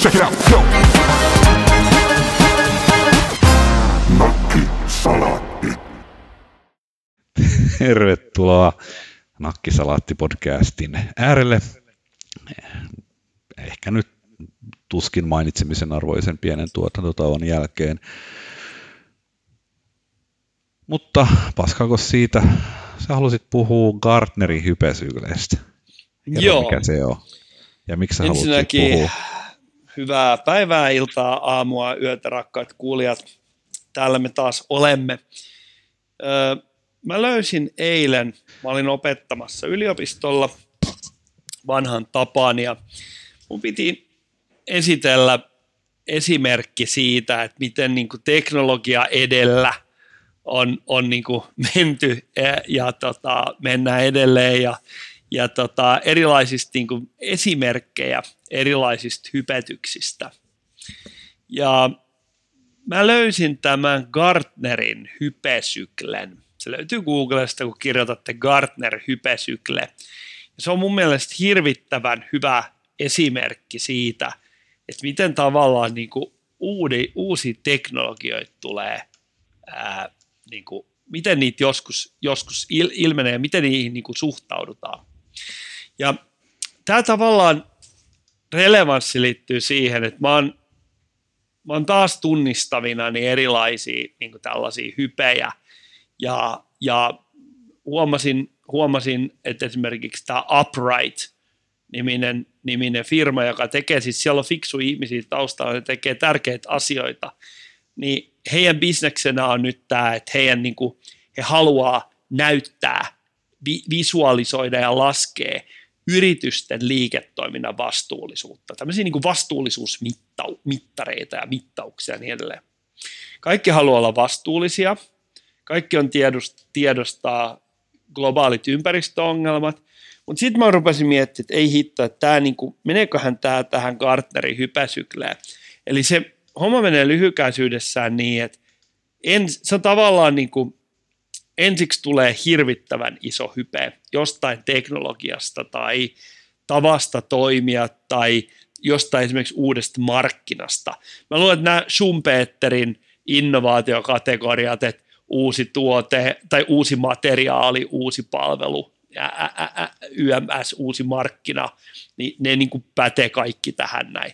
Check it out, go! Nakki Salaatti. Tervetuloa Nakkisalaatti-podcastin äärelle. Ehkä nyt tuskin mainitsemisen arvoisen pienen tuotantotauon jälkeen. Mutta paskako siitä, sä halusit puhua Gartnerin hypesykleistä. Joo. mikä se on. Ja miksi sä halusit Ensinnäkin puhua? Hyvää päivää, iltaa, aamua, yötä, rakkaat kuulijat. Täällä me taas olemme. Öö, mä löysin eilen, mä olin opettamassa yliopistolla vanhan tapaan ja mun piti esitellä esimerkki siitä, että miten niin kuin teknologia edellä on, on niin kuin menty ja, ja tota, mennään edelleen ja, ja tota, erilaisista niin kuin esimerkkejä erilaisista hypetyksistä. Ja mä löysin tämän Gartnerin hypesyklen. Se löytyy Googlesta, kun kirjoitatte Gartner hypesykle. Ja se on mun mielestä hirvittävän hyvä esimerkki siitä, että miten tavallaan niin kuin uudi, uusia teknologioita tulee, ää, niin kuin, miten niitä joskus, joskus il, ilmenee ja miten niihin niin kuin suhtaudutaan. Ja tämä tavallaan relevanssi liittyy siihen, että mä oon, mä oon taas tunnistavina niin erilaisia niin tällaisia hypejä. Ja, ja huomasin, huomasin, että esimerkiksi tämä Upright niminen, niminen firma, joka tekee, siis siellä on fiksu ihmisiä taustalla, ne tekee tärkeitä asioita, niin heidän bisneksenä on nyt tämä, että heidän, niin kuin, he haluaa näyttää, vi, visualisoida ja laskea yritysten liiketoiminnan vastuullisuutta, tämmöisiä niin kuin vastuullisuusmittareita ja mittauksia ja niin edelleen. Kaikki haluaa olla vastuullisia, kaikki on tiedost, tiedostaa globaalit ympäristöongelmat, mutta sitten mä rupesin miettimään, että ei hitto, että tää niinku, meneeköhän tämä tähän Gartnerin hypäsykleen. Eli se homma menee lyhykäisyydessään niin, että en, se on tavallaan niin kuin, ensiksi tulee hirvittävän iso hype jostain teknologiasta tai tavasta toimia tai jostain esimerkiksi uudesta markkinasta. Mä luulen, että nämä Schumpeterin innovaatiokategoriat, että uusi tuote tai uusi materiaali, uusi palvelu, ä, ä, ä, YMS, uusi markkina, niin ne niin kuin pätee kaikki tähän näin.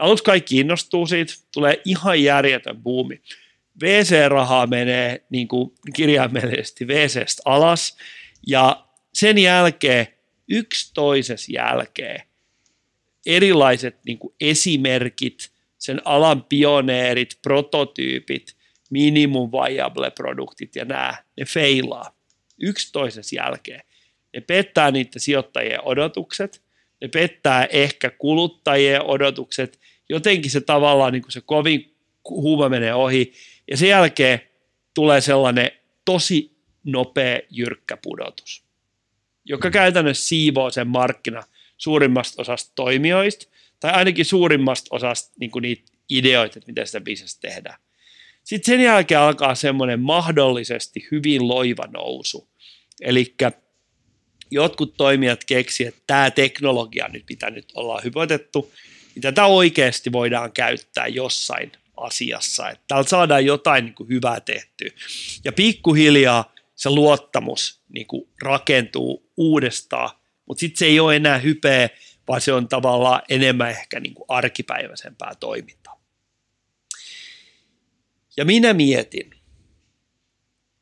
Aluksi kaikki innostuu siitä, tulee ihan järjetön buumi. VC-rahaa menee niin kuin kirjaimellisesti VCstä alas, ja sen jälkeen yksi toisessa jälkeen erilaiset niin kuin esimerkit, sen alan pioneerit, prototyypit, minimum viable produktit ja nämä, ne feilaa. Yksi toisessa jälkeen. Ne pettää niiden sijoittajien odotukset, ne pettää ehkä kuluttajien odotukset, jotenkin se tavallaan niin kuin se kovin huuma menee ohi, ja sen jälkeen tulee sellainen tosi nopea jyrkkä pudotus, joka käytännössä siivoo sen markkina suurimmasta osasta toimijoista, tai ainakin suurimmasta osasta niin kuin niitä ideoita, että miten sitä bisnestä tehdään. Sitten sen jälkeen alkaa semmoinen mahdollisesti hyvin loiva nousu. Eli jotkut toimijat keksivät, että tämä teknologia nyt, mitä nyt ollaan hypotettu, niin tätä oikeasti voidaan käyttää jossain asiassa, että täällä saadaan jotain niin kuin hyvää tehtyä. Ja pikkuhiljaa se luottamus niin kuin rakentuu uudestaan, mutta sitten se ei ole enää hypeä, vaan se on tavallaan enemmän ehkä niin kuin arkipäiväisempää toimintaa. Ja minä mietin,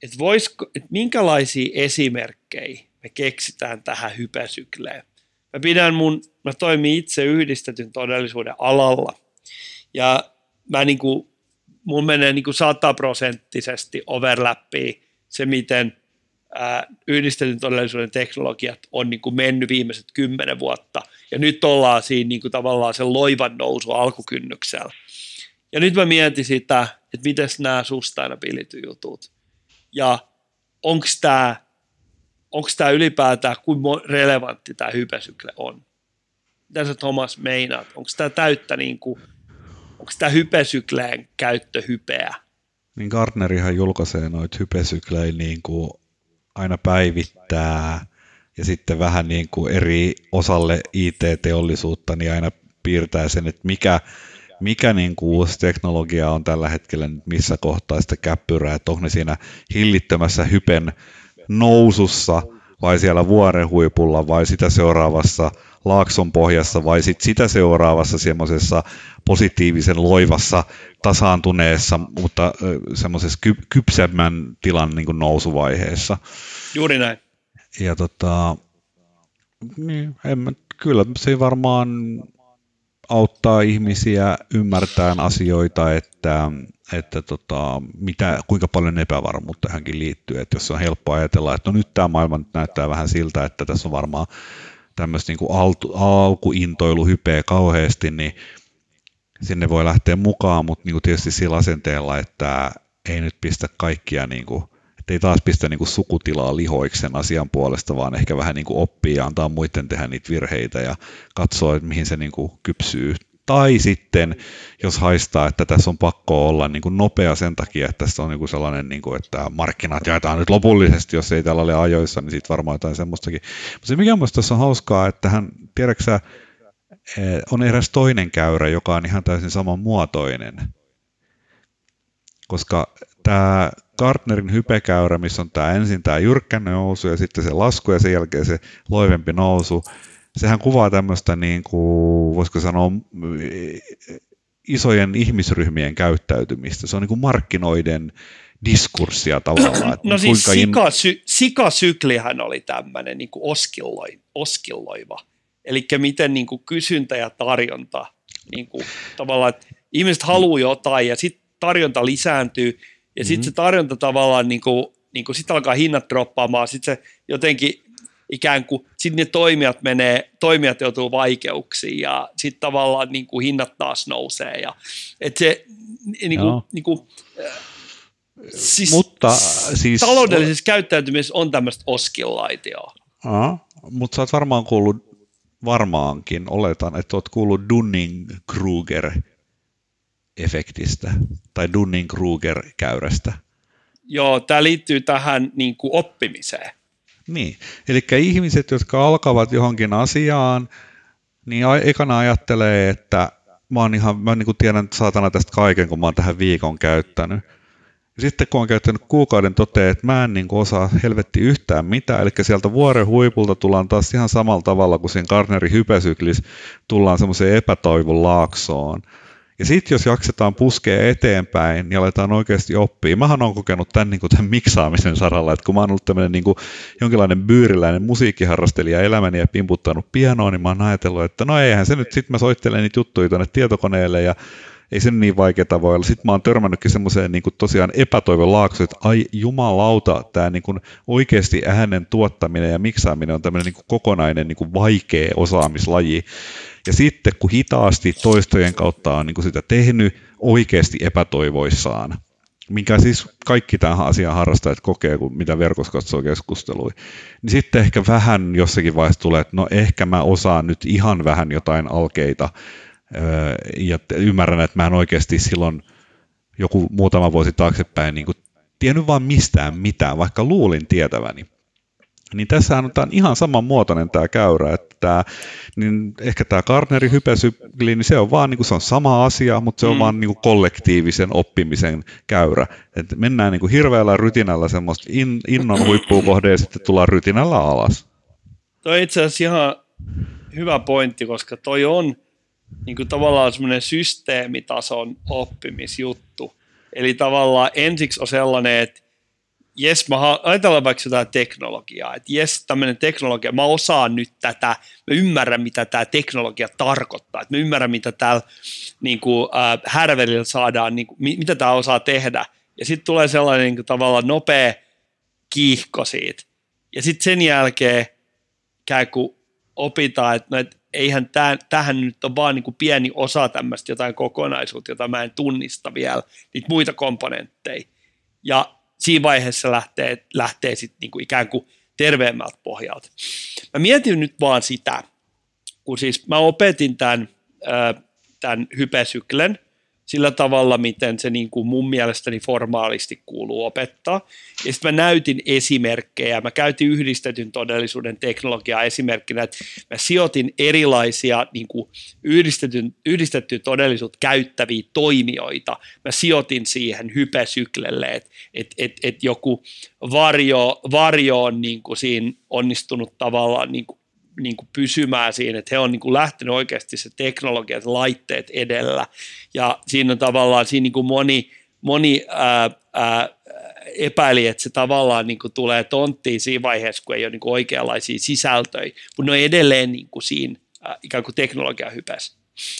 että, voisiko, että minkälaisia esimerkkejä me keksitään tähän hypesykleen. Mä pidän mun, mä toimin itse yhdistetyn todellisuuden alalla ja mä niin kuin, mun menee niin kuin sataprosenttisesti overlappiin se, miten ää, yhdistetyn todellisuuden teknologiat on niin kuin mennyt viimeiset kymmenen vuotta ja nyt ollaan siinä niin kuin tavallaan sen loivan nousu alkukynnyksellä. Ja nyt mä mietin sitä, että miten nämä sustainability jutut ja onko tämä onko tämä ylipäätään, kuinka relevantti tämä hypesykle on. Mitä sä Thomas meinaat? Onko tämä täyttä, niin kuin, onko tämä hypesykleen käyttö hypeä? Niin Gartnerihan julkaisee noita hypesyklejä niin kuin aina päivittää ja sitten vähän niin kuin eri osalle IT-teollisuutta niin aina piirtää sen, että mikä, mikä niin kuin uusi teknologia on tällä hetkellä missä kohtaa sitä käppyrää, että onko ne siinä hillittömässä hypen nousussa vai siellä vuoren huipulla vai sitä seuraavassa laakson pohjassa vai sit sitä seuraavassa semmoisessa positiivisen loivassa tasaantuneessa, mutta semmoisessa ky- kypsemmän tilan niin kuin nousuvaiheessa. Juuri näin. Ja tota, niin, en mä, kyllä se varmaan auttaa ihmisiä ymmärtämään asioita, että, että tota, mitä, kuinka paljon epävarmuutta hänkin liittyy. Että jos on helppo ajatella, että no nyt tämä maailma nyt näyttää vähän siltä, että tässä on varmaan tämmöistä niin alkuintoilu hypeä kauheasti, niin sinne voi lähteä mukaan, mutta niin kuin tietysti sillä asenteella, että ei nyt pistä kaikkia niin kuin että ei taas pistä niin kuin sukutilaa lihoiksen asian puolesta, vaan ehkä vähän niin kuin oppii ja antaa muiden tehdä niitä virheitä ja katsoa, että mihin se niin kuin kypsyy. Tai sitten, jos haistaa, että tässä on pakko olla niin kuin nopea sen takia, että tässä on niin kuin sellainen, niin kuin, että markkinat jaetaan nyt lopullisesti, jos ei tällä ole ajoissa, niin sitten varmaan jotain semmoistakin. Mutta se mikä minusta tässä on hauskaa, että hän, tiedätkö eh, on eräs toinen käyrä, joka on ihan täysin samanmuotoinen. Koska tämä Gartnerin hypekäyrä, missä on tämä ensin tämä jyrkkä nousu ja sitten se lasku ja sen jälkeen se loivempi nousu, sehän kuvaa tämmöistä, niin kuin, voisiko sanoa, isojen ihmisryhmien käyttäytymistä. Se on niin kuin markkinoiden diskurssia tavallaan. no siis sikasy, sikasyklihän oli tämmöinen niin oskilloi, oskilloiva. Eli miten niin kuin kysyntä ja tarjonta, niin kuin, tavallaan, että ihmiset haluaa jotain ja sitten tarjonta lisääntyy, ja sitten mm-hmm. se tarjonta tavallaan, niin kuin, niin kuin sitten alkaa hinnat droppaamaan, sitten se jotenkin ikään kuin, sitten ne toimijat menee, toimijat joutuu vaikeuksiin ja sitten tavallaan niin kuin hinnat taas nousee. Ja, että se niin kuin, niin kuin, siis, mutta, siis, taloudellisessa käyttäytymisessä on tämmöistä oskillaitioa. Mutta sä oot varmaan kuullut, varmaankin oletan, että oot kuullut Dunning-Kruger efektistä tai Dunning-Kruger-käyrästä. Joo, tämä liittyy tähän niin kuin oppimiseen. Niin, eli ihmiset, jotka alkavat johonkin asiaan, niin ekana ajattelee, että mä, oon ihan, mä niin kuin tiedän saatana tästä kaiken, kun mä oon tähän viikon käyttänyt. Ja sitten kun on käyttänyt kuukauden, toteaa, että mä en niin kuin osaa helvetti yhtään mitään, eli sieltä vuoren huipulta tullaan taas ihan samalla tavalla kuin siinä Garnerin hypesyklis, tullaan semmoiseen epätoivon laaksoon. Ja sitten jos jaksetaan puskea eteenpäin niin aletaan oikeasti oppia. Mähän olen kokenut tämän, niin kuin, tämän miksaamisen saralla, että kun mä oon ollut tämmöinen niin jonkinlainen byyriläinen musiikkiharrastelija elämäni ja pimputtanut pianoa, niin mä oon ajatellut, että no eihän se nyt, sit mä soittelen niitä juttuja tuonne tietokoneelle ja ei se niin vaikeaa voi olla. Sitten mä oon törmännytkin semmoiseen niin tosiaan epätoivon laaksoon, että ai jumalauta, tämä niin kuin oikeasti äänen tuottaminen ja miksaaminen on tämmöinen niin kuin kokonainen niin kuin vaikea osaamislaji. Ja sitten kun hitaasti toistojen kautta on niin kuin sitä tehnyt oikeasti epätoivoissaan, minkä siis kaikki tähän asiaan harrastajat kokee, kun mitä verkossa katsoo keskustelua, niin sitten ehkä vähän jossakin vaiheessa tulee, että no ehkä mä osaan nyt ihan vähän jotain alkeita, ja ymmärrän, että mä en oikeasti silloin joku muutama vuosi taaksepäin niin kuin tiennyt vaan mistään mitään, vaikka luulin tietäväni. Niin tässä on ihan saman muotoinen tämä käyrä, että tämä, niin ehkä tämä Garnerin hypesykli, niin se on vaan niin kuin, se on sama asia, mutta se on mm. vaan niin kuin kollektiivisen oppimisen käyrä. Et mennään niin kuin hirveällä rytinällä semmoista in, innon huippuun kohde ja sitten tullaan rytinällä alas. Toi itse asiassa ihan hyvä pointti, koska toi on niin kuin tavallaan semmoinen systeemitason oppimisjuttu. Eli tavallaan ensiksi on sellainen, että jes, mä ajatellaan vaikka jotain teknologiaa, että jes, tämmöinen teknologia, mä osaan nyt tätä, mä ymmärrän, mitä tämä teknologia tarkoittaa, että mä ymmärrän, mitä täällä niin kuin, äh, härvelillä saadaan, niin kuin, mitä tämä osaa tehdä. Ja sitten tulee sellainen niin kuin, tavallaan nopea kiihko siitä. Ja sitten sen jälkeen käy, kun opitaan, että, no, että eihän tähän nyt on vaan niin kuin pieni osa tämmöistä jotain kokonaisuutta, jota mä en tunnista vielä, niitä muita komponentteja. Ja siinä vaiheessa lähtee, lähtee sitten niin kuin ikään kuin terveemmältä pohjalta. Mä mietin nyt vaan sitä, kun siis mä opetin tämän, tämän hypesyklen sillä tavalla, miten se niin kuin mun mielestäni formaalisti kuuluu opettaa. Ja sitten mä näytin esimerkkejä, mä käytin yhdistetyn todellisuuden teknologiaa esimerkkinä, että mä sijoitin erilaisia niin kuin yhdistetyn, yhdistetty todellisuutta käyttäviä toimijoita, mä sijoitin siihen hypesyklelle, että et, et, et joku varjo, varjo on niin kuin siinä onnistunut tavallaan niin kuin niin kuin pysymään siinä, että he on niin kuin lähtenyt oikeasti se teknologia, laitteet edellä. Ja siinä on tavallaan siinä niin kuin moni, moni ää, ää, epäili, että se tavallaan niin kuin tulee tonttiin siinä vaiheessa, kun ei ole niin kuin oikeanlaisia sisältöjä, mutta ne on edelleen niin kuin siinä ää, ikään kuin teknologia hypäs.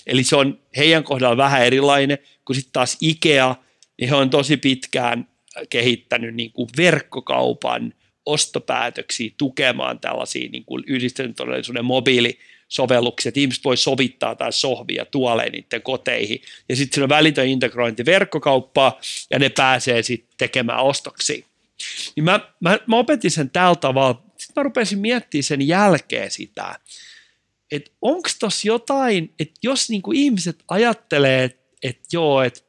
Eli se on heidän kohdalla vähän erilainen, kun sitten taas IKEA, niin he on tosi pitkään kehittänyt niin kuin verkkokaupan – ostopäätöksiä tukemaan tällaisia niin kuin yhdistetyn todellisuuden mobiilisovelluksia, että ihmiset voi sovittaa tai sohvia tuoleen niiden koteihin. Ja sitten siinä on välitön integrointi verkkokauppaa ja ne pääsee sitten tekemään ostoksia. Niin mä, mä, mä opetin sen tällä tavalla. Sitten mä rupesin miettimään sen jälkeen sitä, että onko tuossa jotain, että jos niinku ihmiset ajattelee, että et joo, että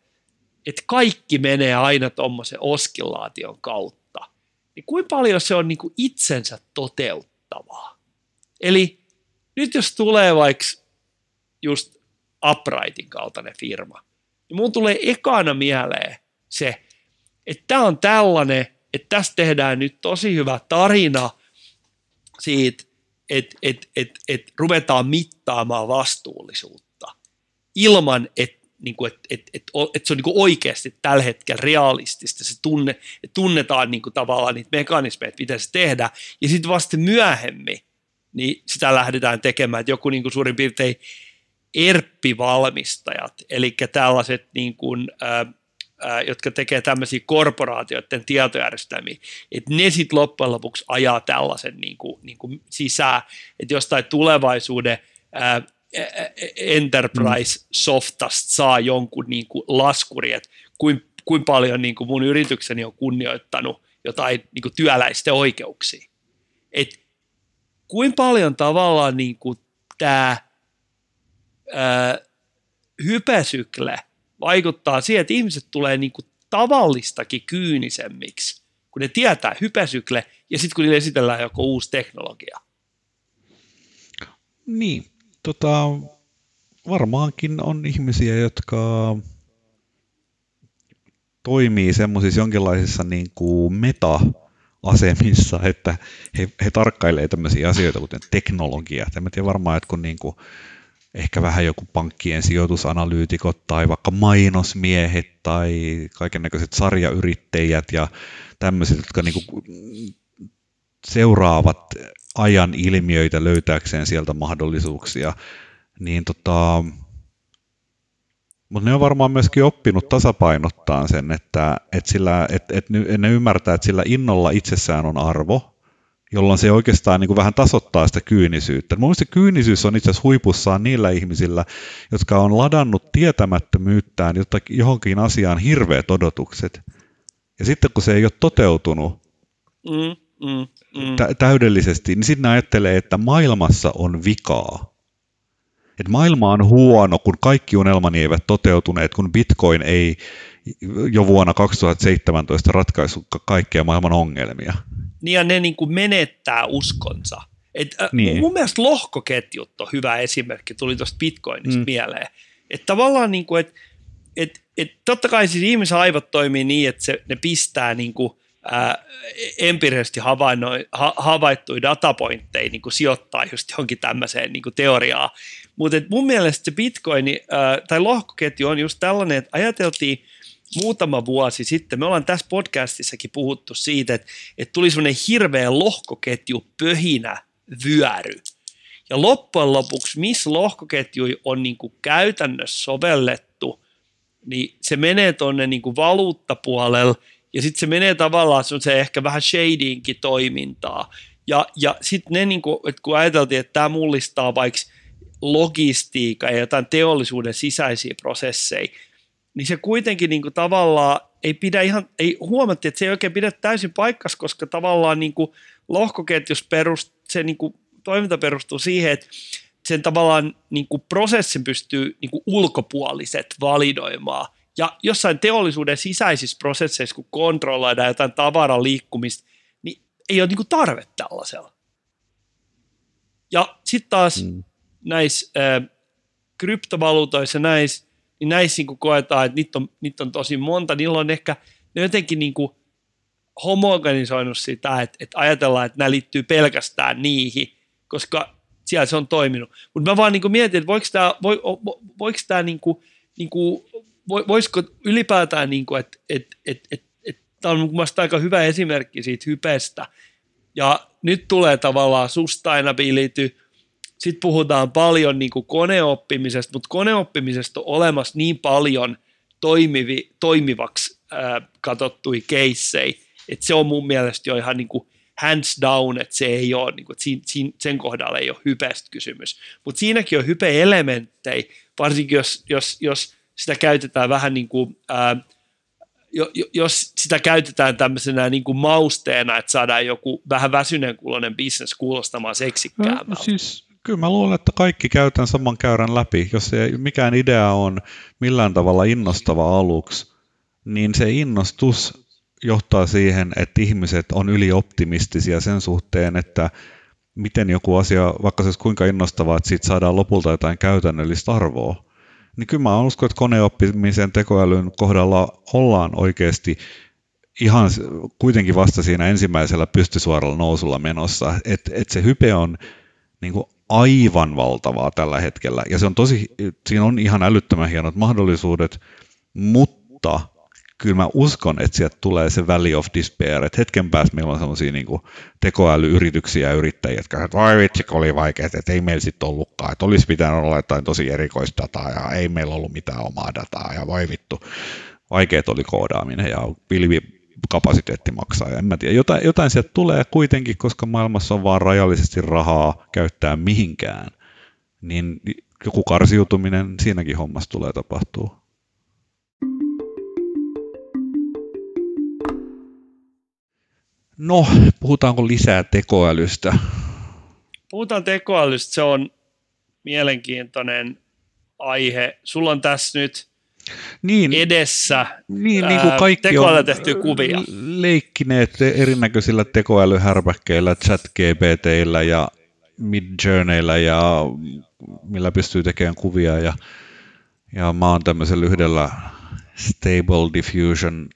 et kaikki menee aina tuommoisen oskillaation kautta, niin kuinka paljon se on niin kuin itsensä toteuttavaa. Eli nyt jos tulee vaikka just Uprightin kaltainen firma, niin mun tulee ekana mieleen se, että tämä on tällainen, että tästä tehdään nyt tosi hyvä tarina siitä, että et, et, et ruvetaan mittaamaan vastuullisuutta ilman, että niin kuin, että, että, että, että se on niin kuin oikeasti tällä hetkellä realistista, se tunne, että tunnetaan niin kuin tavallaan niitä mekanismeja, että miten se tehdään, ja sitten vasta myöhemmin niin sitä lähdetään tekemään, että joku niin kuin suurin piirtein ERP-valmistajat, eli tällaiset niin kuin, ää, ää, jotka tekee tämmöisiä korporaatioiden tietojärjestelmiä, että ne sitten loppujen lopuksi ajaa tällaisen niin kuin, niin kuin sisään, että jostain tulevaisuuden ää, enterprise-softasta saa jonkun niin kuin laskuri, että kuin, kuin paljon niin kuin mun yritykseni on kunnioittanut jotain niin kuin työläisten oikeuksia. Et kuin paljon tavallaan niin kuin tämä ää, hypesykle vaikuttaa siihen, että ihmiset tulee niin kuin tavallistakin kyynisemmiksi, kun ne tietää hypesykle ja sitten kun niille esitellään joku uusi teknologia. Niin, Tota, varmaankin on ihmisiä, jotka toimii semmoisissa jonkinlaisissa niin kuin meta-asemissa, että he, he tarkkailee tämmöisiä asioita, kuten teknologia. En tiedä varmaan, että kun niin kuin, ehkä vähän joku pankkien sijoitusanalyytikot tai vaikka mainosmiehet tai kaikennäköiset sarjayrittäjät ja tämmöiset, jotka niin kuin seuraavat ajan ilmiöitä löytääkseen sieltä mahdollisuuksia, niin tota, mutta ne on varmaan myöskin oppinut tasapainottaa sen, että, että, sillä, että, että ne ymmärtää, että sillä innolla itsessään on arvo, jolloin se oikeastaan niin kuin vähän tasoittaa sitä kyynisyyttä. Mun se kyynisyys on itse asiassa huipussaan niillä ihmisillä, jotka on ladannut tietämättömyyttään johonkin asiaan hirveät odotukset. Ja sitten kun se ei ole toteutunut, mm mm, mm. Tä- täydellisesti, niin sitten ajattelee, että maailmassa on vikaa. Että maailma on huono, kun kaikki unelmani eivät toteutuneet, kun bitcoin ei jo vuonna 2017 ratkaisu kaikkia maailman ongelmia. Niin ja ne niin kuin menettää uskonsa. Et, äh, niin. Mun mielestä lohkoketjut on hyvä esimerkki, tuli tuosta bitcoinista mm. mieleen. Että tavallaan, niin kuin, että et, et, totta kai siis ihmisen aivot toimii niin, että se, ne pistää niin kuin – empiirisesti ha, havaittuja datapointteja niin kuin sijoittaa just johonkin tämmöiseen niin kuin teoriaan. Mutta mun mielestä se bitcoin ää, tai lohkoketju on just tällainen, että ajateltiin muutama vuosi sitten, me ollaan tässä podcastissakin puhuttu siitä, että, että tuli semmoinen hirveä lohkoketju pöhinä vyöry. Ja loppujen lopuksi, missä lohkoketju on niin kuin käytännössä sovellettu, niin se menee tuonne niin valuuttapuolelle – ja sitten se menee tavallaan se on se ehkä vähän shadingkin toimintaa. Ja, ja sitten ne, niin kuin, että kun ajateltiin, että tämä mullistaa vaikka logistiikkaa ja jotain teollisuuden sisäisiä prosesseja, niin se kuitenkin niin tavallaan ei pidä ihan, ei huomattiin, että se ei oikein pidä täysin paikkas, koska tavallaan niin kuin lohkoketjus perust, se niin toiminta perustuu siihen, että sen tavallaan niin kuin prosessin pystyy niin kuin ulkopuoliset validoimaan. Ja jossain teollisuuden sisäisissä prosesseissa, kun kontrolloidaan jotain tavaran liikkumista, niin ei ole niin tarve tällaisella. Ja sitten taas mm. näissä äh, kryptovaluutoissa näissä, niin näissä niin koetaan, että niitä on, niitä on tosi monta. Niillä on ehkä ne jotenkin niin kuin homogenisoinut sitä, että, että ajatellaan, että nämä liittyy pelkästään niihin, koska siellä se on toiminut. Mutta mä vaan niin mietin, että voiko tämä, voi, voiko tämä niin kuin, niin kuin, voisiko ylipäätään, niin kuin, että, että, että, että, että tämä on aika hyvä esimerkki siitä hypestä. Ja nyt tulee tavallaan sustainability, sitten puhutaan paljon niin kuin koneoppimisesta, mutta koneoppimisesta on olemassa niin paljon toimivi, toimivaksi ää, katsottui keissejä, että se on mun mielestä jo ihan niin kuin hands down, että se ei ole, niin kuin, että sen kohdalla ei ole hypestä kysymys. Mutta siinäkin on hype-elementtejä, varsinkin jos, jos, jos sitä käytetään vähän niin kuin, ää, jos sitä käytetään tämmöisenä niin kuin mausteena, että saadaan joku vähän väsyneen kuulonen bisnes kuulostamaan seksikkäämältä. No, siis kyllä mä luulen, että kaikki käytän saman käyrän läpi. Jos ei, mikään idea on millään tavalla innostava aluksi, niin se innostus johtaa siihen, että ihmiset on ylioptimistisia sen suhteen, että miten joku asia, vaikka se olisi kuinka innostavaa, että siitä saadaan lopulta jotain käytännöllistä arvoa. Niin kyllä mä uskon, että koneoppimisen tekoälyn kohdalla ollaan oikeasti ihan kuitenkin vasta siinä ensimmäisellä pystysuoralla nousulla menossa, että et se hype on niin kuin aivan valtavaa tällä hetkellä, ja se on tosi, siinä on ihan älyttömän hienot mahdollisuudet, mutta kyllä mä uskon, että sieltä tulee se valley of despair, että hetken päästä meillä on sellaisia niin tekoälyyrityksiä ja yrittäjiä, jotka että vai vitsi, kun oli vaikeaa, että ei meillä sitten ollutkaan, että olisi pitänyt olla jotain tosi erikoisdataa ja ei meillä ollut mitään omaa dataa ja voi vittu, vaikeet oli koodaaminen ja pilvikapasiteetti maksaa ja en mä tiedä, jotain, jotain sieltä tulee kuitenkin, koska maailmassa on vaan rajallisesti rahaa käyttää mihinkään, niin joku karsiutuminen siinäkin hommassa tulee tapahtuu. No, puhutaanko lisää tekoälystä? Puhutaan tekoälystä, se on mielenkiintoinen aihe. Sulla on tässä nyt niin, edessä niin, niin kuin kaikki tekoälyä tehtyä kuvia. leikkineet erinäköisillä tekoälyhärpäkkeillä, chat GPTillä ja Midjourneyllä ja millä pystyy tekemään kuvia ja, ja mä oon tämmöisellä yhdellä Stable Diffusion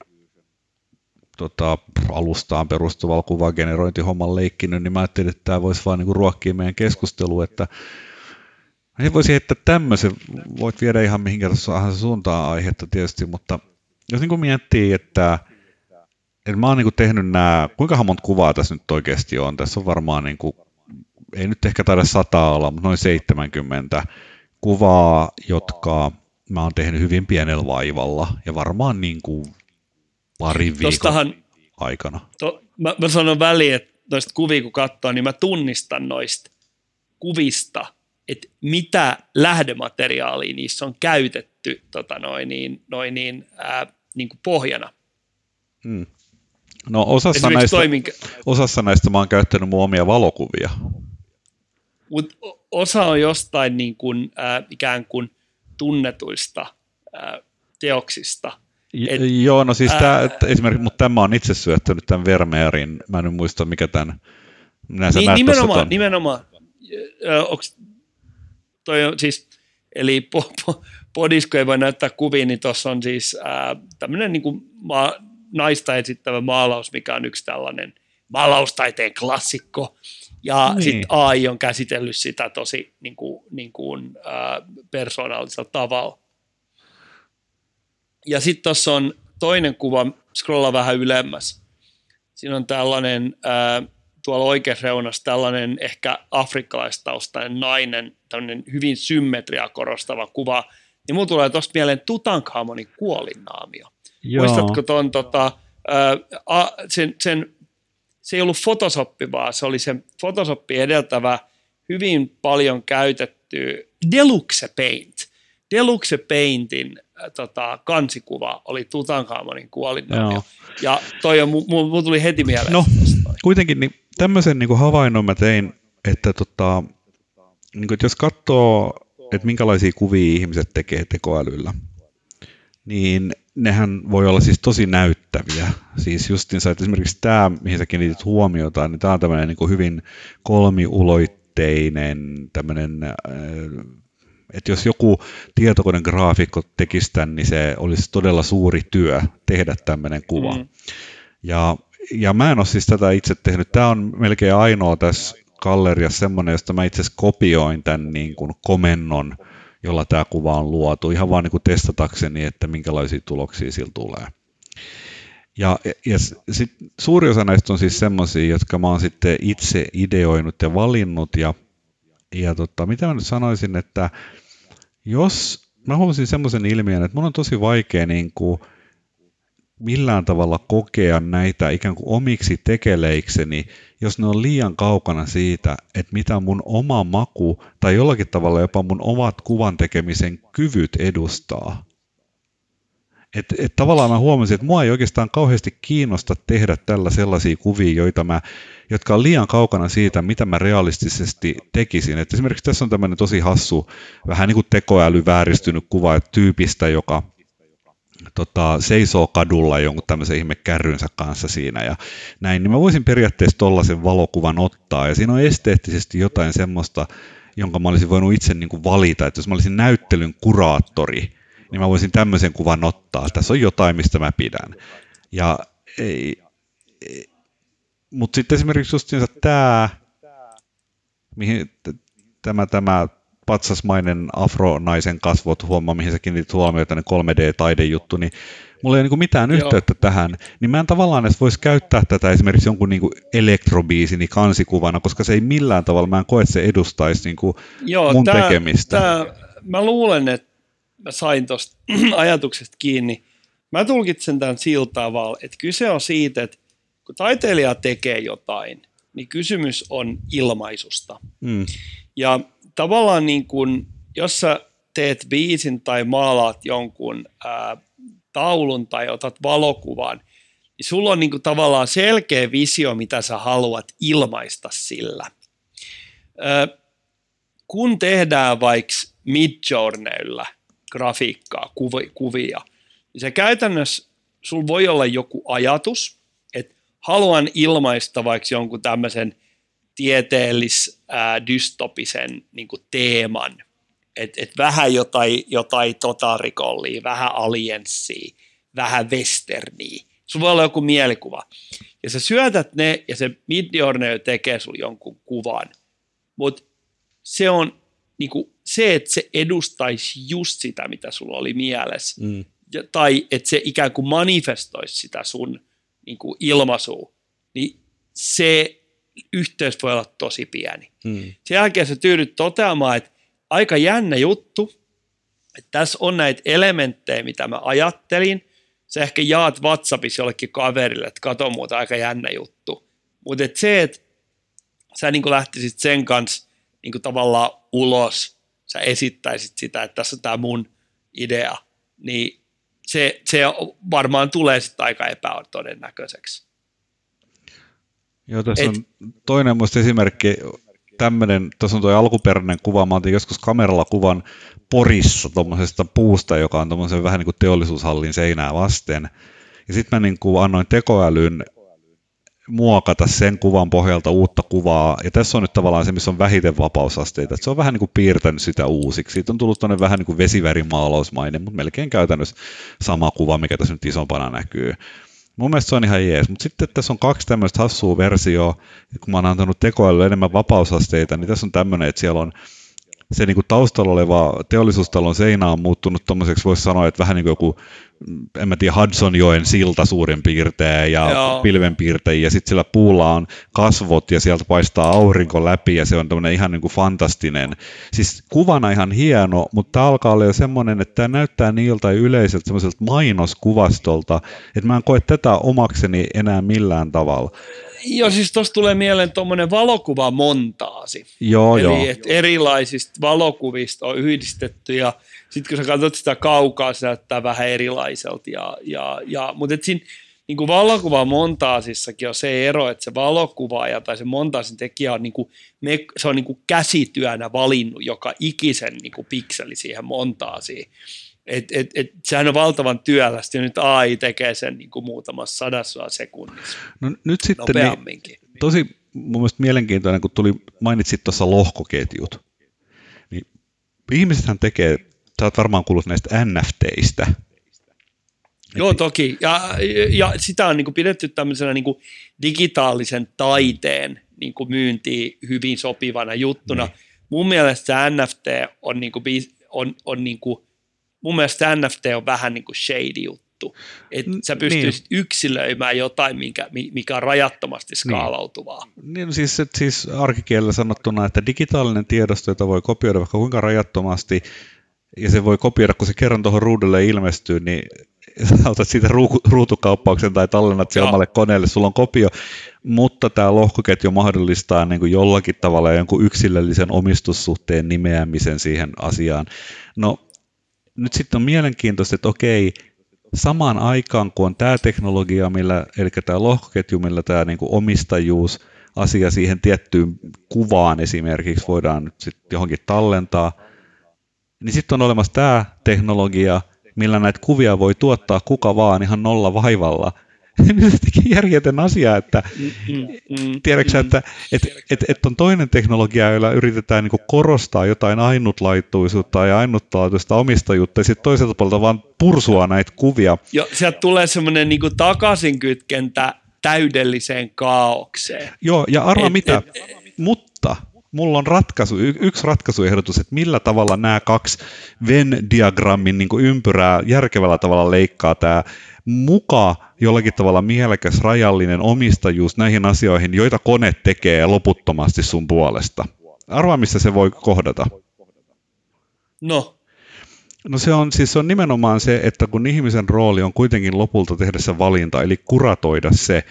tota, alustaan perustuvalla kuvagenerointihomman leikkinyt, niin mä ajattelin, että tämä voisi vaan niinku ruokkia meidän keskustelua, että mä voisi heittää tämmöisen, voit viedä ihan mihinkä suuntaan aihetta tietysti, mutta jos niin miettii, että, että mä oon niin tehnyt nämä, kuinka monta kuvaa tässä nyt oikeasti on, tässä on varmaan niin kuin, ei nyt ehkä taida sata olla, mutta noin 70 kuvaa, jotka mä oon tehnyt hyvin pienellä vaivalla ja varmaan niin kuin parin viikon Tostahan, aikana. To, mä, mä sanon väliin, että noista kuvia kun katsoo, niin mä tunnistan noista kuvista, että mitä lähdemateriaalia niissä on käytetty tota noin, niin, noin niin, ää, niin kuin pohjana. Hmm. No osassa näistä, toiminka... osassa näistä mä oon käyttänyt mun omia valokuvia. Mut osa on jostain niin kuin, äh, ikään kuin tunnetuista äh, teoksista – et, Joo, no siis tämä, että esimerkiksi, mutta tämä on itse syöttänyt tämän Vermeerin, mä en muista mikä tämän, minä niin, nimenomaan, nimenomaan, onks, toi on siis, eli po, po, podisko ei voi näyttää kuvia, niin tuossa on siis tämmöinen niin maa, naista esittävä maalaus, mikä on yksi tällainen maalaustaiteen klassikko, ja niin. sitten AI on käsitellyt sitä tosi niin kuin, niin kuin, äh, persoonallisella tavalla. Ja sitten tuossa on toinen kuva, scrolla vähän ylemmäs. Siinä on tällainen, ää, tuolla oikeassa reunassa tällainen ehkä afrikkalaistaustainen nainen, tämmöinen hyvin symmetriaa korostava kuva. Niin mulla tulee tuosta mieleen Tutankhamonin kuolinnaamio. Joo. Muistatko tuon tota, ää, sen, sen, se ei ollut Photoshop, vaan se oli se Photoshoppi edeltävä hyvin paljon käytetty Deluxe Paint. Deluxe Paintin tota, kansikuva oli Tutankhamonin kuolinnaamio. Ja toi on, mulla tuli heti mieleen. No, kuitenkin niin tämmöisen niin havainnon mä tein, että tota, niin kuin, että jos katsoo, että minkälaisia kuvia ihmiset tekee tekoälyllä, niin nehän voi olla siis tosi näyttäviä. Siis justinsa, että esimerkiksi tämä, mihin sä kiinnitit huomiota, niin tämä on tämmöinen niin hyvin kolmiuloitteinen tämmöinen äh, että jos joku tietokoneen graafikko tekisi tämän, niin se olisi todella suuri työ tehdä tämmöinen kuva. Mm. Ja, ja mä en ole siis tätä itse tehnyt. Tämä on melkein ainoa tässä galleriassa semmoinen, josta mä itse asiassa kopioin tämän niin kuin komennon, jolla tämä kuva on luotu, ihan vaan niin kuin testatakseni, että minkälaisia tuloksia sillä tulee. Ja, ja sit, suuri osa näistä on siis semmoisia, jotka mä oon sitten itse ideoinut ja valinnut, ja, ja tota, mitä mä nyt sanoisin, että jos mä huomasin semmoisen ilmiön, että mun on tosi vaikea niin kuin millään tavalla kokea näitä ikään kuin omiksi tekeleikseni, jos ne on liian kaukana siitä, että mitä mun oma maku tai jollakin tavalla jopa mun omat kuvan tekemisen kyvyt edustaa. Et, et tavallaan mä huomasin, että mua ei oikeastaan kauheasti kiinnosta tehdä tällä sellaisia kuvia, joita mä, jotka on liian kaukana siitä, mitä mä realistisesti tekisin. Et esimerkiksi tässä on tämmöinen tosi hassu, vähän niin kuin tekoäly vääristynyt kuva tyypistä, joka tota, seisoo kadulla jonkun tämmöisen ihme kärrynsä kanssa siinä ja näin, niin mä voisin periaatteessa tollaisen valokuvan ottaa ja siinä on esteettisesti jotain semmoista, jonka mä olisin voinut itse niin kuin valita, että jos mä olisin näyttelyn kuraattori, niin mä voisin tämmöisen kuvan ottaa. Tässä on jotain, mistä mä pidän. Ja ei mutta sitten esimerkiksi just tämä, mihin tämä, tämä patsasmainen afronaisen kasvot, huomaa mihin sä kiinnitit huomiota, ne 3D-taidejuttu, niin mulla ei ole niin mitään yhteyttä Joo. tähän, niin mä en tavallaan edes voisi käyttää tätä esimerkiksi jonkun niin elektrobiisini kansikuvana, koska se ei millään tavalla, mä en koe, että se edustaisi niin kuin Joo, mun tää, tekemistä. Tää, mä luulen, että mä sain tuosta ajatuksesta kiinni. Mä tulkitsen tämän sillä tavalla, että kyse on siitä, että kun taiteilija tekee jotain, niin kysymys on ilmaisusta. Mm. Ja tavallaan niin kuin, jos sä teet biisin tai maalaat jonkun ää, taulun tai otat valokuvan, niin sulla on niin kuin tavallaan selkeä visio, mitä sä haluat ilmaista sillä. Ää, kun tehdään vaikka Midjourneyllä grafiikkaa, kuvia, niin se käytännössä, sulla voi olla joku ajatus, haluan ilmaista vaikka jonkun tämmöisen – tieteellis ää, dystopisen niin teeman, että et vähän jotain, jotain totarikollia, vähän alienssia, vähän westerniä. Sulla voi olla joku mielikuva. Ja sä syötät ne ja se Midjourney tekee sulle jonkun kuvan. Mutta se on niin kuin, se, että se edustaisi just sitä, mitä sulla oli mielessä. Mm. Ja, tai että se ikään kuin manifestoisi sitä sun niin kuin ilmaisua. Niin se yhteys voi olla tosi pieni. Hmm. Sen jälkeen sä tyydyt toteamaan, että aika jännä juttu, että tässä on näitä elementtejä, mitä mä ajattelin. Sä ehkä jaat WhatsAppissa jollekin kaverille, että kato muuta aika jännä juttu. Mutta et se, että sä niin lähtisit sen kanssa niin tavallaan ulos, sä esittäisit sitä, että tässä on tämä mun idea, niin se, se varmaan tulee sitten aika epätodennäköiseksi. Joo, tässä Et, on toinen muista esimerkki, tämmöinen, tuossa on tuo alkuperäinen kuva, mä otin joskus kameralla kuvan Porissa tuommoisesta puusta, joka on tuommoisen vähän niin kuin teollisuushallin seinää vasten. Ja sitten mä niin kuin annoin tekoälyn muokata sen kuvan pohjalta uutta kuvaa. Ja tässä on nyt tavallaan se, missä on vähiten vapausasteita. Et se on vähän niin kuin piirtänyt sitä uusiksi. Siitä on tullut tuonne vähän niin kuin vesivärimaalausmainen, mutta melkein käytännössä sama kuva, mikä tässä nyt isompana näkyy. Mun mielestä se on ihan jees, mutta sitten tässä on kaksi tämmöistä hassua versioa, kun mä oon antanut tekoälylle enemmän vapausasteita, niin tässä on tämmöinen, että siellä on se niin kuin taustalla oleva teollisuustalon seinä on muuttunut tuommoiseksi, voisi sanoa, että vähän niin kuin joku en mä tiedä, Hudsonjoen silta suurin piirtein ja Joo. pilvenpiirtein ja sitten sillä puulla on kasvot ja sieltä paistaa aurinko läpi ja se on tämmöinen ihan niin kuin fantastinen. Siis kuvana ihan hieno, mutta tämä alkaa olla jo semmoinen, että tämä näyttää niiltä yleiseltä semmoiselta mainoskuvastolta, että mä en koe tätä omakseni enää millään tavalla. Joo, siis tuossa tulee mieleen tuommoinen valokuvamontaasi. Joo, Eli joo. Että erilaisista valokuvista on yhdistetty ja sitten kun sä katsot sitä kaukaa, se näyttää vähän erilaiselta. Ja, ja, ja, mutta et siinä, niin kuin valokuvamontaasissakin on se ero, että se valokuvaaja tai se montaasin tekijä on, niin kuin, se on niin kuin käsityönä valinnut joka ikisen niin kuin pikseli siihen montaasiin. Et, et, et, sehän on valtavan työlästä ja nyt AI tekee sen niin kuin muutamassa sadassa sekunnissa. No nyt sitten niin, tosi mun mielestä mielenkiintoinen, kun tuli, mainitsit tuossa lohkoketjut. Niin ihmisethän tekee, sä oot varmaan kuullut näistä NFTistä, Joo, toki. Ja, ja sitä on niin kuin pidetty tämmöisenä niin kuin digitaalisen taiteen niin kuin myyntiin hyvin sopivana juttuna. Niin. Mun mielestä NFT on, niin kuin, on, on niin kuin, mun mielestä NFT on vähän niin kuin shady juttu. Että sä pystyisit niin. yksilöimään jotain, mikä, mikä on rajattomasti niin. skaalautuvaa. Niin, niin siis, siis arkikielellä sanottuna, että digitaalinen tiedosto, jota voi kopioida vaikka kuinka rajattomasti, ja se voi kopioida, kun se kerran tuohon ruudulle ilmestyy, niin otat siitä ruutukauppauksen tai tallennat sen omalle koneelle, sulla on kopio, mutta tämä lohkoketju mahdollistaa niin kuin jollakin tavalla jonkun yksilöllisen omistussuhteen nimeämisen siihen asiaan. No nyt sitten on mielenkiintoista, että okei, samaan aikaan kun on tämä teknologia, millä, eli tämä lohkoketju, millä tämä niin kuin omistajuus, asia siihen tiettyyn kuvaan esimerkiksi voidaan nyt sitten johonkin tallentaa, niin sitten on olemassa tämä teknologia, millä näitä kuvia voi tuottaa kuka vaan ihan nolla vaivalla. Se teki järjetön asia, että tiedätkö että et, et, et on toinen teknologia, jolla yritetään niin korostaa jotain ainutlaituisuutta ja ainutlaatuista omistajuutta, ja sitten toiselta puolelta vaan pursua näitä kuvia. Joo, sieltä tulee semmoinen niin takaisinkytkentä täydelliseen kaaukseen. Joo, ja arva et, mitä, et, mutta mulla on ratkaisu, yksi ratkaisuehdotus, että millä tavalla nämä kaksi Venn-diagrammin niin ympyrää järkevällä tavalla leikkaa tämä muka jollakin tavalla mielekäs rajallinen omistajuus näihin asioihin, joita kone tekee loputtomasti sun puolesta. Arvaa, missä se voi kohdata. No. No se on, siis se on nimenomaan se, että kun ihmisen rooli on kuitenkin lopulta tehdä se valinta, eli kuratoida se,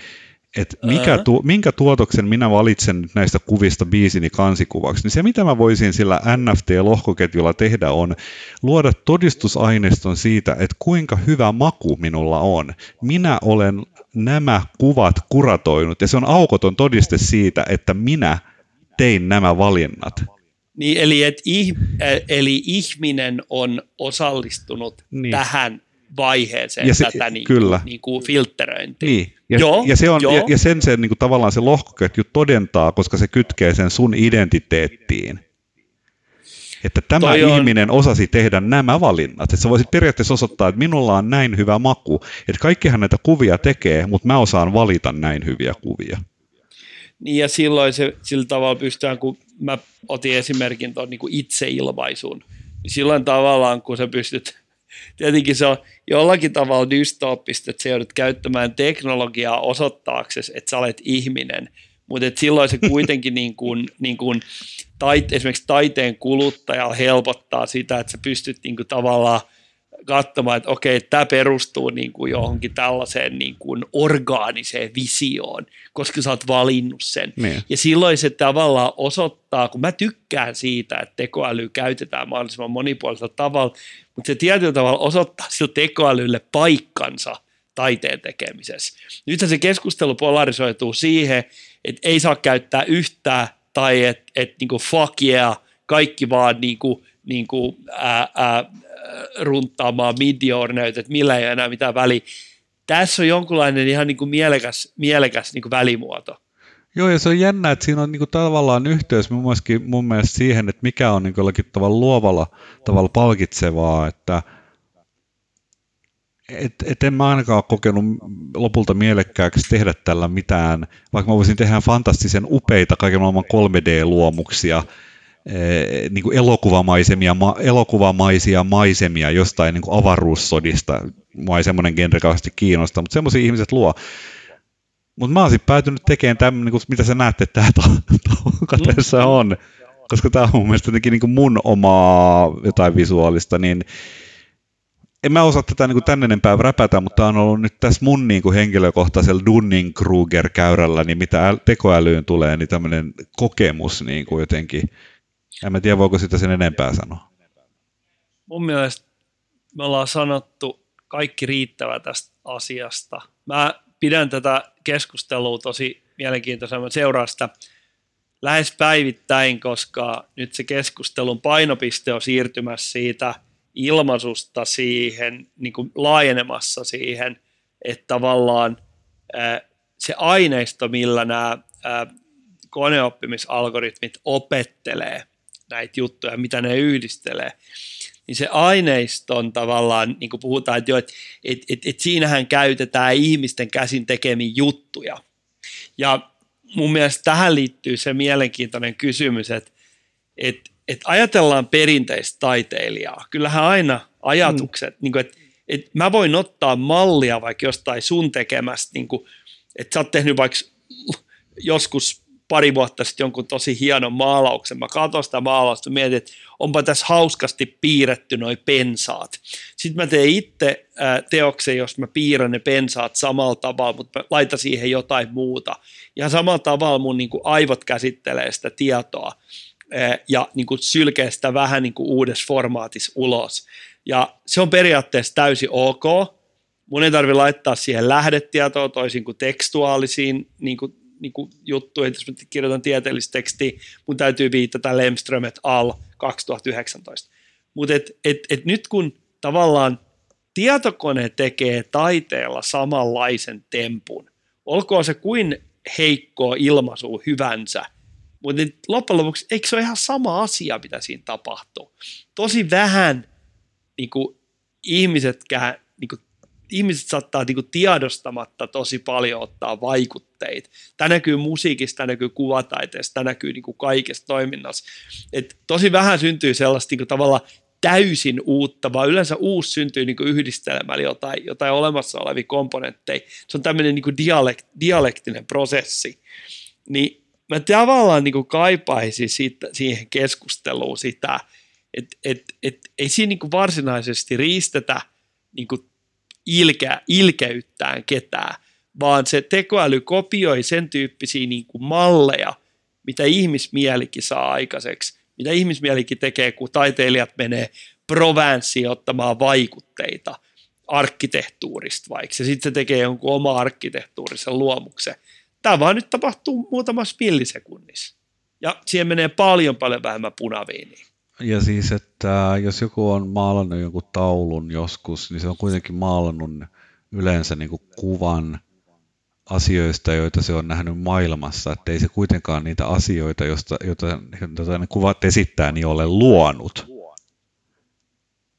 että mikä tu, minkä tuotoksen minä valitsen nyt näistä kuvista biisini kansikuvaksi, niin se mitä mä voisin sillä NFT-lohkoketjulla tehdä on luoda todistusaineiston siitä, että kuinka hyvä maku minulla on. Minä olen nämä kuvat kuratoinut ja se on aukoton todiste siitä, että minä tein nämä valinnat. Niin, eli, et, eli ihminen on osallistunut niin. tähän vaiheeseen ja se, tätä niin kyllä. Niin kuin filtteröintiä. Niin. Ja, joo, ja, se on, joo. ja, ja sen se niin kuin tavallaan se lohkoketju todentaa, koska se kytkee sen sun identiteettiin. Että tämä Toi ihminen on... osasi tehdä nämä valinnat. Että sä voisit periaatteessa osoittaa, että minulla on näin hyvä maku, että kaikkihan näitä kuvia tekee, mutta mä osaan valita näin hyviä kuvia. Niin ja silloin se sillä tavalla pystytään, kun mä otin esimerkin tuon niin itseilmaisun, niin silloin tavallaan kun sä pystyt tietenkin se on jollakin tavalla dystooppista, että sä joudut käyttämään teknologiaa osoittaaksesi, että sä olet ihminen, mutta silloin se kuitenkin niin kuin, niin kuin tait, esimerkiksi taiteen kuluttaja helpottaa sitä, että sä pystyt niin kuin tavallaan – katsomaan, että okei, tämä perustuu niin kuin johonkin tällaiseen niin kuin orgaaniseen visioon, koska sä oot valinnut sen. Niin. Ja silloin se tavallaan osoittaa, kun mä tykkään siitä, että tekoäly käytetään mahdollisimman monipuolisella tavalla, mutta se tietyllä tavalla osoittaa sille tekoälylle paikkansa taiteen tekemisessä. Nythän se keskustelu polarisoituu siihen, että ei saa käyttää yhtään tai että et, niinku fuck yeah, kaikki vaan niinku, niinku, ää, ää, runttaamaan midjourneyt, että millä ei ole enää mitään väliä. Tässä on jonkunlainen ihan niin kuin mielekäs, mielekäs niin kuin välimuoto. Joo, ja se on jännä, että siinä on niin kuin tavallaan yhteys mielestä, mun mielestä siihen, että mikä on niin jollakin tavalla luovalla tavalla palkitsevaa, että et, et en mä ainakaan ole kokenut lopulta mielekkääksi tehdä tällä mitään, vaikka mä voisin tehdä fantastisen upeita kaiken maailman 3D-luomuksia, Eh, niin kuin elokuvamaisemia, ma, elokuvamaisia maisemia jostain niin kuin avaruussodista. Mua ei semmoinen genre kauheasti kiinnosta, mutta semmoisia ihmiset luo. Mutta mä oon sitten päätynyt tekemään tämän, niin kuin, mitä sä näette, että tämä touka mm. tässä on. Koska tämä on mun mielestä jotenkin niin kuin mun omaa jotain visuaalista, niin en mä osaa tätä niin tänne enempää räpätä, mutta on ollut nyt tässä mun niin kuin henkilökohtaisella Dunning-Kruger-käyrällä, niin mitä tekoälyyn tulee, niin tämmöinen kokemus niin kuin jotenkin en mä tiedä, voiko sitä sen enempää sanoa. Mun mielestä me ollaan sanottu kaikki riittävä tästä asiasta. Mä pidän tätä keskustelua tosi mielenkiintoisena. Mä seuraan sitä lähes päivittäin, koska nyt se keskustelun painopiste on siirtymässä siitä ilmaisusta siihen, niin kuin laajenemassa siihen, että tavallaan se aineisto, millä nämä koneoppimisalgoritmit opettelee näitä juttuja, mitä ne yhdistelee, niin se aineiston tavallaan, niin kuin puhutaan, että, jo, että, että, että, että siinähän käytetään ihmisten käsin tekemiä juttuja. Ja mun mielestä tähän liittyy se mielenkiintoinen kysymys, että, että, että ajatellaan perinteistä taiteilijaa. Kyllähän aina ajatukset, mm. niin kuin, että, että mä voin ottaa mallia vaikka jostain sun tekemästä, niin kuin, että sä oot tehnyt vaikka joskus pari vuotta sitten jonkun tosi hienon maalauksen. Mä katson sitä maalausta mietin, että onpa tässä hauskasti piirretty noi pensaat. Sitten mä teen itse teoksen, jos mä piirrän ne pensaat samalla tavalla, mutta mä laitan siihen jotain muuta. Ja samalla tavalla mun niin kuin aivot käsittelee sitä tietoa ja niin kuin sylkee sitä vähän niin kuin uudessa formaatissa ulos. Ja se on periaatteessa täysin ok. Mun ei tarvitse laittaa siihen lähdetietoa toisin kuin tekstuaalisiin niin kuin niin kuin juttuja, jos mä kirjoitan tieteellistä tekstiä, mun täytyy viitata Lemström et al. 2019. Mutta et, et, et nyt kun tavallaan tietokone tekee taiteella samanlaisen tempun, olkoon se kuin heikkoa ilmaisu hyvänsä, mutta loppujen lopuksi eikö se ole ihan sama asia, mitä siinä tapahtuu? Tosi vähän niin kuin, ihmisetkään ihmiset saattaa niin kuin tiedostamatta tosi paljon ottaa vaikutteita. Tämä näkyy musiikista, tämä näkyy kuvataiteesta, tämä näkyy niin kuin kaikessa toiminnassa. Et tosi vähän syntyy sellaista niin kuin tavalla täysin uutta, vaan yleensä uusi syntyy niin yhdistelemällä jotain, jotain olemassa olevia komponentteja. Se on tämmöinen niin dialekt, dialektinen prosessi. Niin mä tavallaan niin kaipaisin siitä, siihen keskusteluun sitä, että et, et, ei siinä niin varsinaisesti riistetä niin ilkeä, ilkeyttään ketään, vaan se tekoäly kopioi sen tyyppisiä niin kuin malleja, mitä ihmismielikin saa aikaiseksi, mitä ihmismielikin tekee, kun taiteilijat menee Provenssiin ottamaan vaikutteita arkkitehtuurista vaikka, ja sitten se tekee jonkun oma arkkitehtuurisen luomuksen. Tämä vaan nyt tapahtuu muutamassa millisekunnissa. Ja siihen menee paljon paljon vähemmän punaviiniä. Ja siis, että jos joku on maalannut jonkun taulun joskus, niin se on kuitenkin maalannut yleensä niin kuin kuvan asioista, joita se on nähnyt maailmassa, että ei se kuitenkaan niitä asioita, joista, joita, joita ne kuvat esittää, niin ole luonut.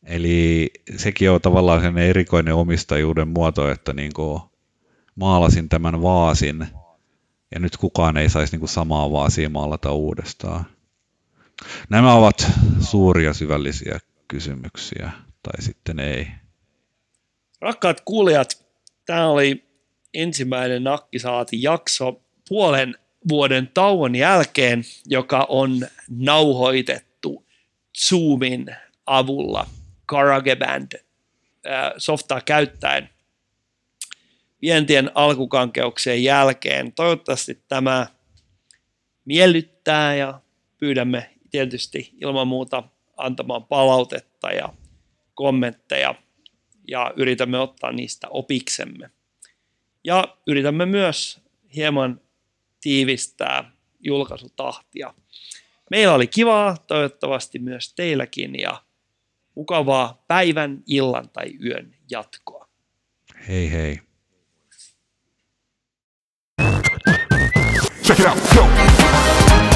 Eli sekin on tavallaan sen erikoinen omistajuuden muoto, että niin kuin maalasin tämän vaasin, ja nyt kukaan ei saisi niin kuin samaa vaasia maalata uudestaan. Nämä ovat suuria syvällisiä kysymyksiä, tai sitten ei. Rakkaat kuulijat, tämä oli ensimmäinen Nakkisaati jakso puolen vuoden tauon jälkeen, joka on nauhoitettu Zoomin avulla GarageBand softaa käyttäen vientien alkukankeuksien jälkeen. Toivottavasti tämä miellyttää ja pyydämme tietysti ilman muuta antamaan palautetta ja kommentteja ja yritämme ottaa niistä opiksemme. Ja yritämme myös hieman tiivistää julkaisutahtia. Meillä oli kivaa, toivottavasti myös teilläkin ja mukavaa päivän, illan tai yön jatkoa. Hei hei. Check it out, yo.